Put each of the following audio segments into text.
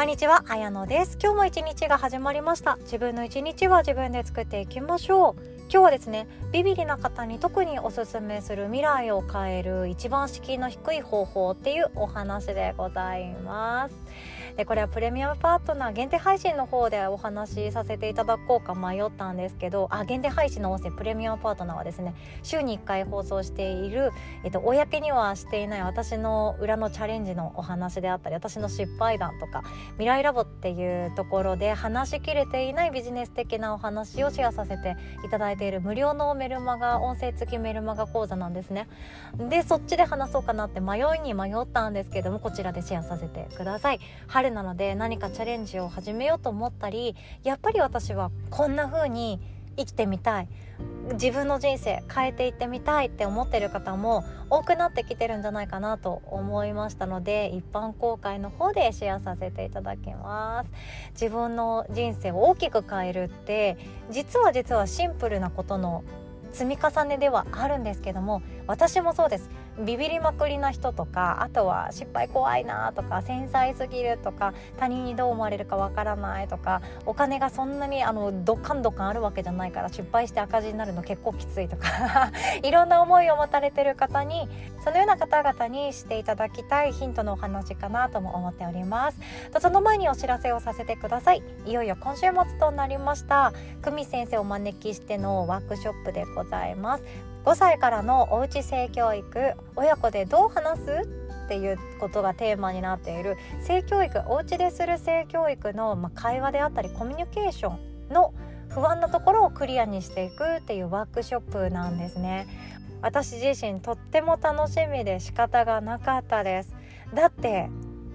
こんにちは、あやのです。今日も一日が始まりました。自分の一日は自分で作っていきましょう。今日はですねビビリな方に特におすすめする未来を変える一番敷居の低い方法っていうお話でございます。でこれはプレミアムパートナー限定配信の方でお話しさせていただこうか迷ったんですけどあ限定配信の音声プレミアムパートナーはですね週に1回放送している、えっと、公にはしていない私の裏のチャレンジのお話であったり私の失敗談とか未来ラボっていうところで話しきれていないビジネス的なお話をシェアさせていただいている無料のメルマガ音声付きメルマガ講座なんですね。でそっちで話そうかなって迷いに迷ったんですけどもこちらでシェアさせてください。春なので何かチャレンジを始めようと思ったりやっぱり私はこんな風に生きてみたい。自分の人生変えていってみたいって思ってる方も多くなってきてるんじゃないかなと思いましたので一般公開の方でシェアさせていただきます。自分の人生を大きく変えるって実は実はシンプルなことの積み重ねではあるんですけども私もそうです。ビビりまくりな人とかあとは失敗怖いなとか繊細すぎるとか他人にどう思われるかわからないとかお金がそんなにあのドカンドカンあるわけじゃないから失敗して赤字になるの結構きついとか いろんな思いを持たれてる方にそのような方々にしていただきたいヒントのお話かなとも思っております。とその前にお知らせをさせてください。いよいよ今週末となりました。久美先生をお招きしてのワークショップでございます。5歳からのおうち性教育親子でどう話すっていうことがテーマになっている性教育お家でする性教育の、ま会話であったりコミュニケーションの不安なところをクリアにしていくっていうワークショップなんですね。私自身とっても楽しみで仕方がなかったです。だって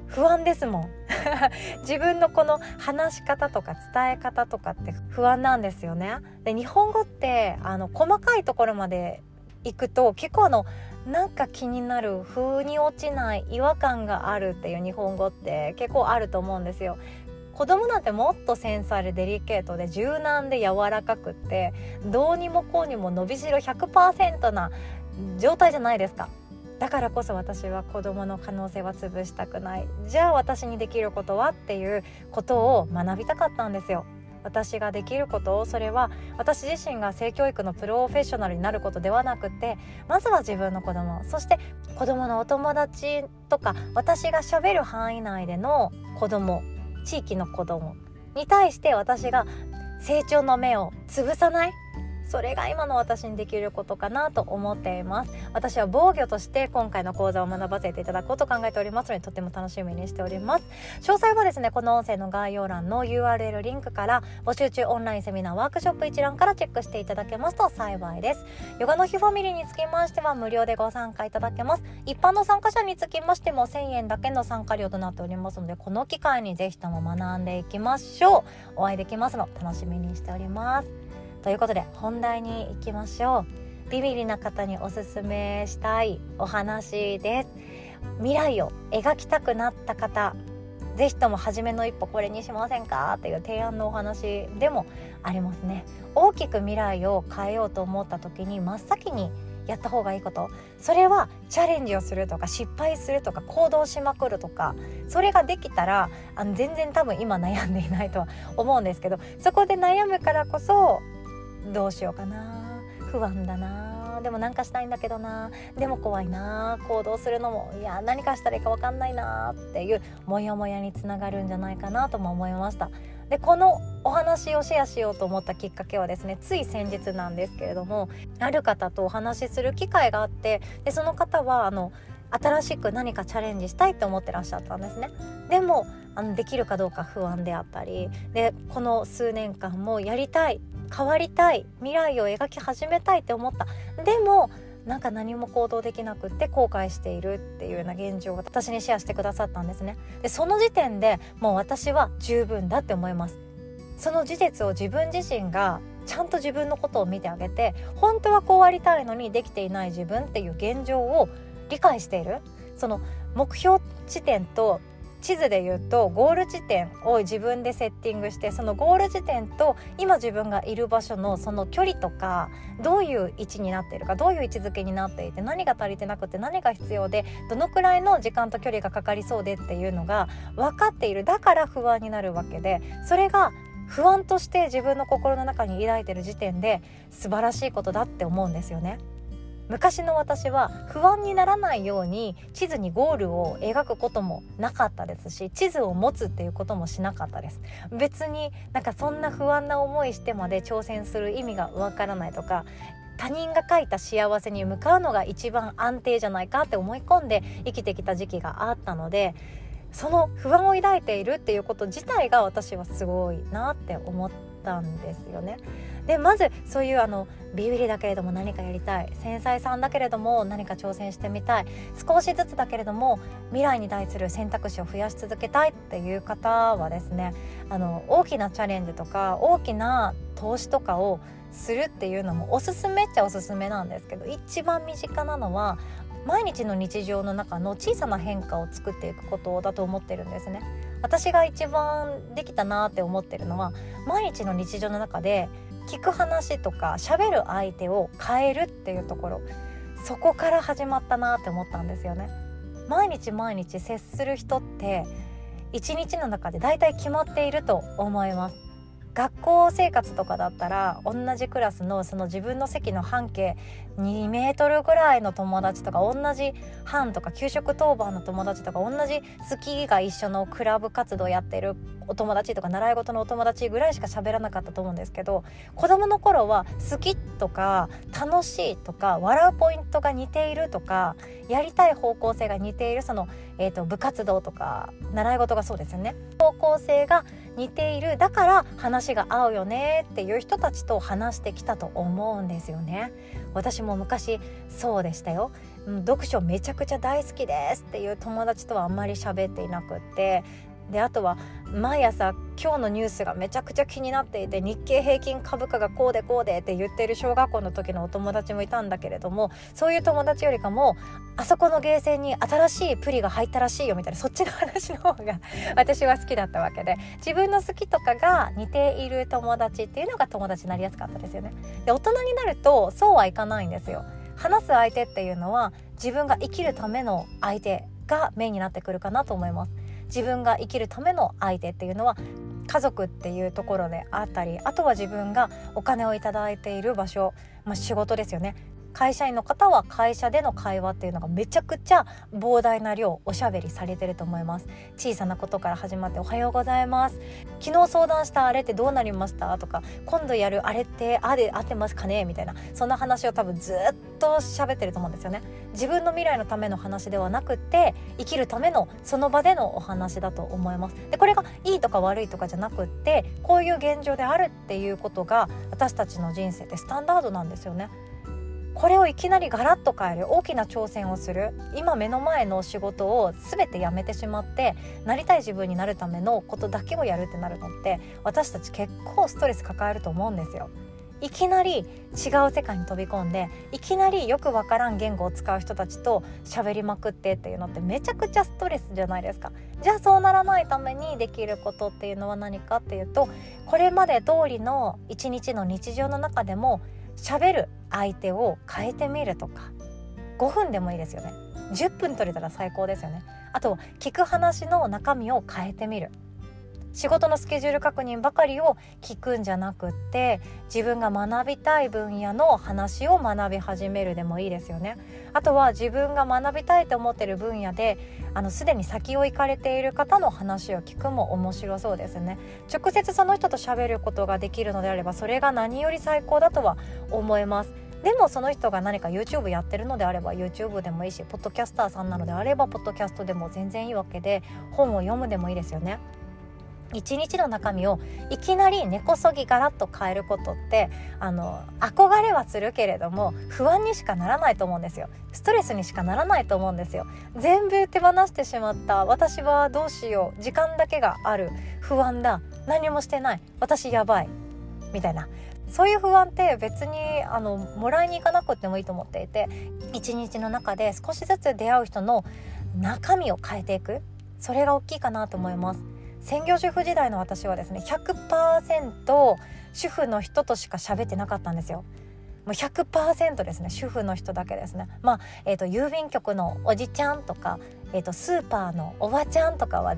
不安ですもん。自分のこの話し方とか伝え方とかって不安なんですよね。で日本語ってあの細かいところまで行くと結構あのなんか気になる風に落ちない違和感があるっていう日本語って結構あると思うんですよ。子供なんてもっと繊細でデリケートで柔軟で柔らかくってどうにもこうにも伸びしろ100%な状態じゃないですか。だからこそ私は子どもの可能性は潰したくないじゃあ私にできることはっていうことを学びたかったんですよ。私ができることそれは私自身が性教育のプロフェッショナルになることではなくてまずは自分の子供そして子供のお友達とか私がしゃべる範囲内での子供地域の子供に対して私が成長の目を潰さないそれが今の私にできることかなと思っています。私は防御として今回の講座を学ばせていただこうと考えておりますのでとても楽しみにしております。詳細はですねこの音声の概要欄の URL リンクから募集中オンラインセミナーワークショップ一覧からチェックしていただけますと幸いです。ヨガの日ファミリーにつきましては無料でご参加いただけます。一般の参加者につきましても1000円だけの参加料となっておりますのでこの機会にぜひとも学んでいきましょう。お会いできますの楽しみにしております。ということで本題に行きましょう。ビビリな方におすすめしたいお話です。未来を描きたくなった方ぜひとも初めの一歩これにしませんか？っていう提案のお話でもありますね。大きく未来を変えようと思った時に真っ先にやった方がいいこと。それはチャレンジをするとか失敗するとか行動しまくるとか。それができたらあの全然多分今悩んでいないとは思うんですけどそこで悩むからこそどうしようかな。不安だな。でもなんかしたいんだけどな。でも怖いな。行動するのもいや何かしたらいいか分かんないなっていうモヤモヤにつながるんじゃないかなとも思いました。でこのお話をシェアしようと思ったきっかけはですねつい先日なんですけれどもある方とお話しする機会があってでその方はあの新しく何かチャレンジしたいと思ってらっしゃったんですね。でもあのできるかどうか不安であったりでこの数年間もやりたい変わりたい未来を描き始めたいって思った。でもなんか何も行動できなくって後悔しているっていうような現状を私にシェアしてくださったんですね。でその時点でもう私は十分だって思います。その事実を自分自身がちゃんと自分のことを見てあげて本当はこうありたいのにできていない自分っていう現状を理解している？その目標地点と地図で言うとゴール地点を自分でセッティングしてそのゴール地点と今自分がいる場所のその距離とかどういう位置になっているかどういう位置づけになっていて何が足りてなくて何が必要でどのくらいの時間と距離がかかりそうでっていうのが分かっているだから不安になるわけでそれが不安として自分の心の中に抱いてる時点で素晴らしいことだって思うんですよね。昔の私は不安にならないように地図にゴールを描くこともなかったですし地図を持つっていうこともしなかったです別になんかそんな不安な思いしてまで挑戦する意味がわからないとか他人が書いた幸せに向かうのが一番安定じゃないかって思い込んで生きてきた時期があったのでその不安を抱いているっていうこと自体が私はすごいなって思ったんですよね。でまずそういうあのビビりだけれども何かやりたい。繊細さんだけれども何か挑戦してみたい。少しずつだけれども未来に対する選択肢を増やし続けたいっていう方はですねあの大きなチャレンジとか大きな投資とかをするっていうのもおすすめっちゃおすすめなんですけど一番身近なのは毎日の日常の中の小さな変化を作っていくことだと思ってるんですね。私が一番できたなって思ってるのは毎日の日常の中で聞く話とか喋る相手を変えるっていうところそこから始まったなって思ったんですよね。毎日毎日接する人って一日の中で大体決まっていると思います。学校生活とかだったら同じクラスのその自分の席の半径2メートルぐらいの友達とか同じ班とか給食当番の友達とか同じ好きが一緒のクラブ活動やってるお友達とか習い事のお友達ぐらいしか喋らなかったと思うんですけど子供の頃は好きとか楽しいとか笑うポイントが似ているとかやりたい方向性が似ているその、えーと、部活動とか習い事がそうですよね。方向性が似ている。だから話が合うよねっていう人たちと話してきたと思うんですよね。私も昔そうでしたよ。読書めちゃくちゃ大好きですっていう友達とはあんまり喋っていなくってであとは毎朝今日のニュースがめちゃくちゃ気になっていて日経平均株価がこうでこうでって言ってる小学校の時のお友達もいたんだけれどもそういう友達よりかもあそこのゲーセンに新しいプリが入ったらしいよみたいなそっちの話の方が私は好きだったわけで自分の好きとかが似ている友達っていうのが友達になりやすかったですよね。で大人になるとそうはいかないんですよ。話す相手っていうのは自分が生きるための相手がメインになってくるかなと思います。自分が生きるための相手っていうのは家族っていうところであったりあとは自分がお金を頂いている場所、まあ、仕事ですよね。会社員の方は会社での会話っていうのがめちゃくちゃ膨大な量おしゃべりされてると思います。小さなことから始まっておはようございます。昨日相談したあれってどうなりました？とか今度やるあれってあで合ってますかね？みたいなそんな話を多分ずっと喋ってると思うんですよね。自分の未来のための話ではなくて生きるためのその場でのお話だと思います。でこれがいいとか悪いとかじゃなくってこういう現状であるっていうことが私たちの人生ってスタンダードなんですよね。これをいきなりガラッと変える大きな挑戦をする今目の前の仕事を全てやめてしまってなりたい自分になるためのことだけをやるってなるのって私たち結構ストレス抱えると思うんですよ。いきなり違う世界に飛び込んでいきなりよくわからん言語を使う人たちと喋りまくってっていうのってめちゃくちゃストレスじゃないですかじゃあそうならないためにできることっていうのは何かっていうとこれまで通りの一日の日常の中でも喋る相手を変えてみるとか5分でもいいですよね。10分取れたら最高ですよね。あと聞く話の中身を変えてみる。仕事のスケジュール確認ばかりを聞くんじゃなくって自分が学びたい分野の話を学び始めるでもいいですよね。あとは自分が学びたいと思ってる分野であのすでに先を行かれている方の話を聞くも面白そうですね。直接その人と喋ることができるのであればそれが何より最高だとは思います。でもその人が何か YouTube やってるのであれば YouTube でもいいしポッドキャスターさんなのであればポッドキャストでも全然いいわけで本を読むでもいいですよね。一日の中身をいきなり根こそぎガラッと変えることってあの憧れはするけれども不安にしかならないと思うんですよ。ストレスにしかならないと思うんですよ。全部手放してしまった。私はどうしよう。時間だけがある。不安だ。何もしてない。私やばい。みたいな。そういう不安って別にあのもらいに行かなくてもいいと思っていて一日の中で少しずつ出会う人の中身を変えていく。それが大きいかなと思います。専業主婦時代の私はですね100%主婦の人としか喋ってなかったんですよ。もう100%ですね主婦の人だけですね。まあ、えーと、郵便局のおじちゃんとか、えーと、スーパーのおばちゃんとかは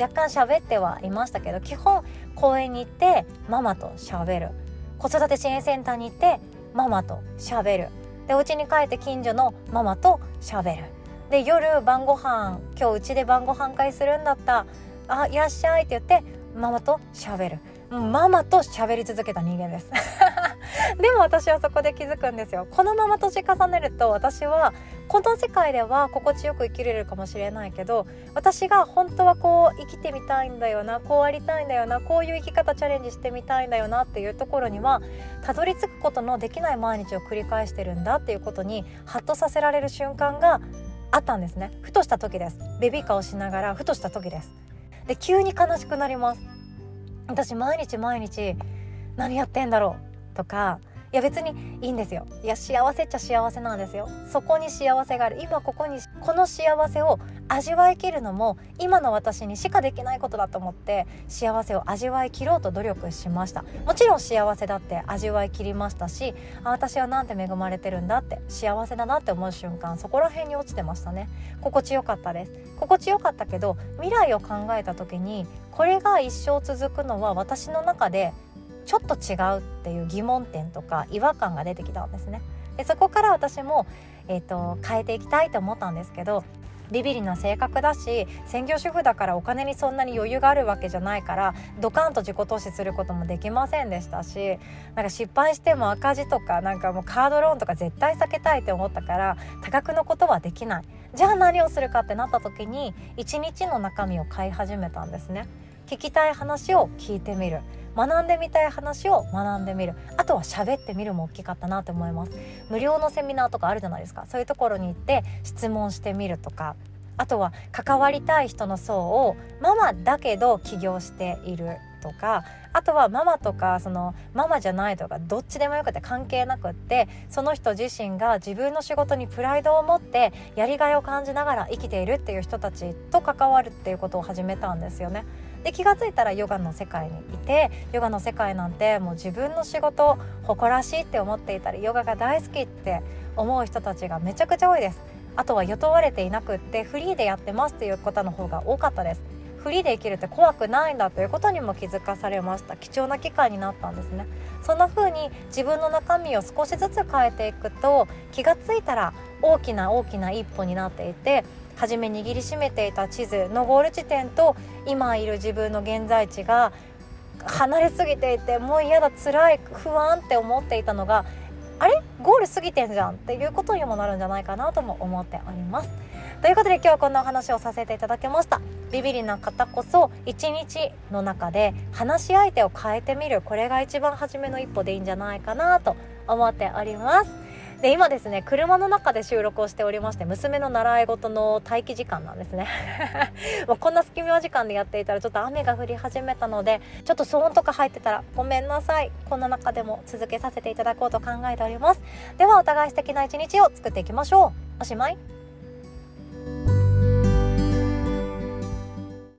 若干喋ってはいましたけど基本公園に行ってママと喋る。子育て支援センターに行ってママと喋る。でお家に帰って近所のママと喋る。で夜晩ご飯今日うちで晩ご飯会するんだった。あいらっしゃいって言ってママと喋る。ママと喋り続けた人間です。でも私はそこで気づくんですよ。このまま年重ねると私はこの世界では心地よく生きれるかもしれないけど私が本当はこう生きてみたいんだよなこうありたいんだよなこういう生き方チャレンジしてみたいんだよなっていうところにはたどり着くことのできない毎日を繰り返してるんだっていうことにハッとさせられる瞬間があったんですね。ふとした時です。ベビーカーをしながらふとした時です。で急に悲しくなります。私毎日毎日何やってんだろうとかいや別にいいんですよ。いや幸せっちゃ幸せなんですよ。そこに幸せがある。今ここにこの幸せを味わいきるのも今の私にしかできないことだと思って幸せを味わいきろうと努力しました。もちろん幸せだって味わいきりましたしあ私はなんて恵まれてるんだって幸せだなって思う瞬間そこら辺に落ちてましたね。心地よかったです。心地よかったけど未来を考えた時にこれが一生続くのは私の中でちょっと違うっていう疑問点とか違和感が出てきたんですね。でそこから私も、えーと、変えていきたいと思ったんですけどビビリな性格だし専業主婦だからお金にそんなに余裕があるわけじゃないからドカンと自己投資することもできませんでしたしなんか失敗しても赤字とかなんかもうカードローンとか絶対避けたいって思ったから多額のことはできないじゃあ何をするかってなった時に一日の中身を買い始めたんですね。聞きたい話を聞いてみる。学んでみたい話を学んでみる。あとは喋ってみるも大きかったなと思います。無料のセミナーとかあるじゃないですか。そういうところに行って質問してみるとか。あとは関わりたい人の層をママだけど起業している。とかあとはママとかそのママじゃないとかどっちでもよくて関係なくってその人自身が自分の仕事にプライドを持ってやりがいを感じながら生きているっていう人たちと関わるっていうことを始めたんですよね。で気が付いたらヨガの世界にいてヨガの世界なんてもう自分の仕事誇らしいって思っていたりヨガが大好きって思う人たちがめちゃくちゃ多いですあとは雇われていなくってフリーでやってますっていう方の方が多かったですフリーで生きるって怖くないんだということにも気づかされました貴重な機会になったんですねそんな風に自分の中身を少しずつ変えていくと気がついたら大きな大きな一歩になっていて初め握りしめていた地図のゴール地点と今いる自分の現在地が離れすぎていてもう嫌だ辛い不安って思っていたのがあれ？ゴール過ぎてんじゃんっていうことにもなるんじゃないかなとも思っております。ということで今日はこんなお話をさせていただきました。ビビリな方こそ一日の中で話し相手を変えてみる。これが一番初めの一歩でいいんじゃないかなと思っております。で今ですね車の中で収録をしておりまして娘の習い事の待機時間なんですね。もうこんな隙間時間でやっていたらちょっと雨が降り始めたのでちょっと騒音とか入ってたらごめんなさい。こんな中でも続けさせていただこうと考えております。ではお互い素敵な一日を作っていきましょう。おしまい。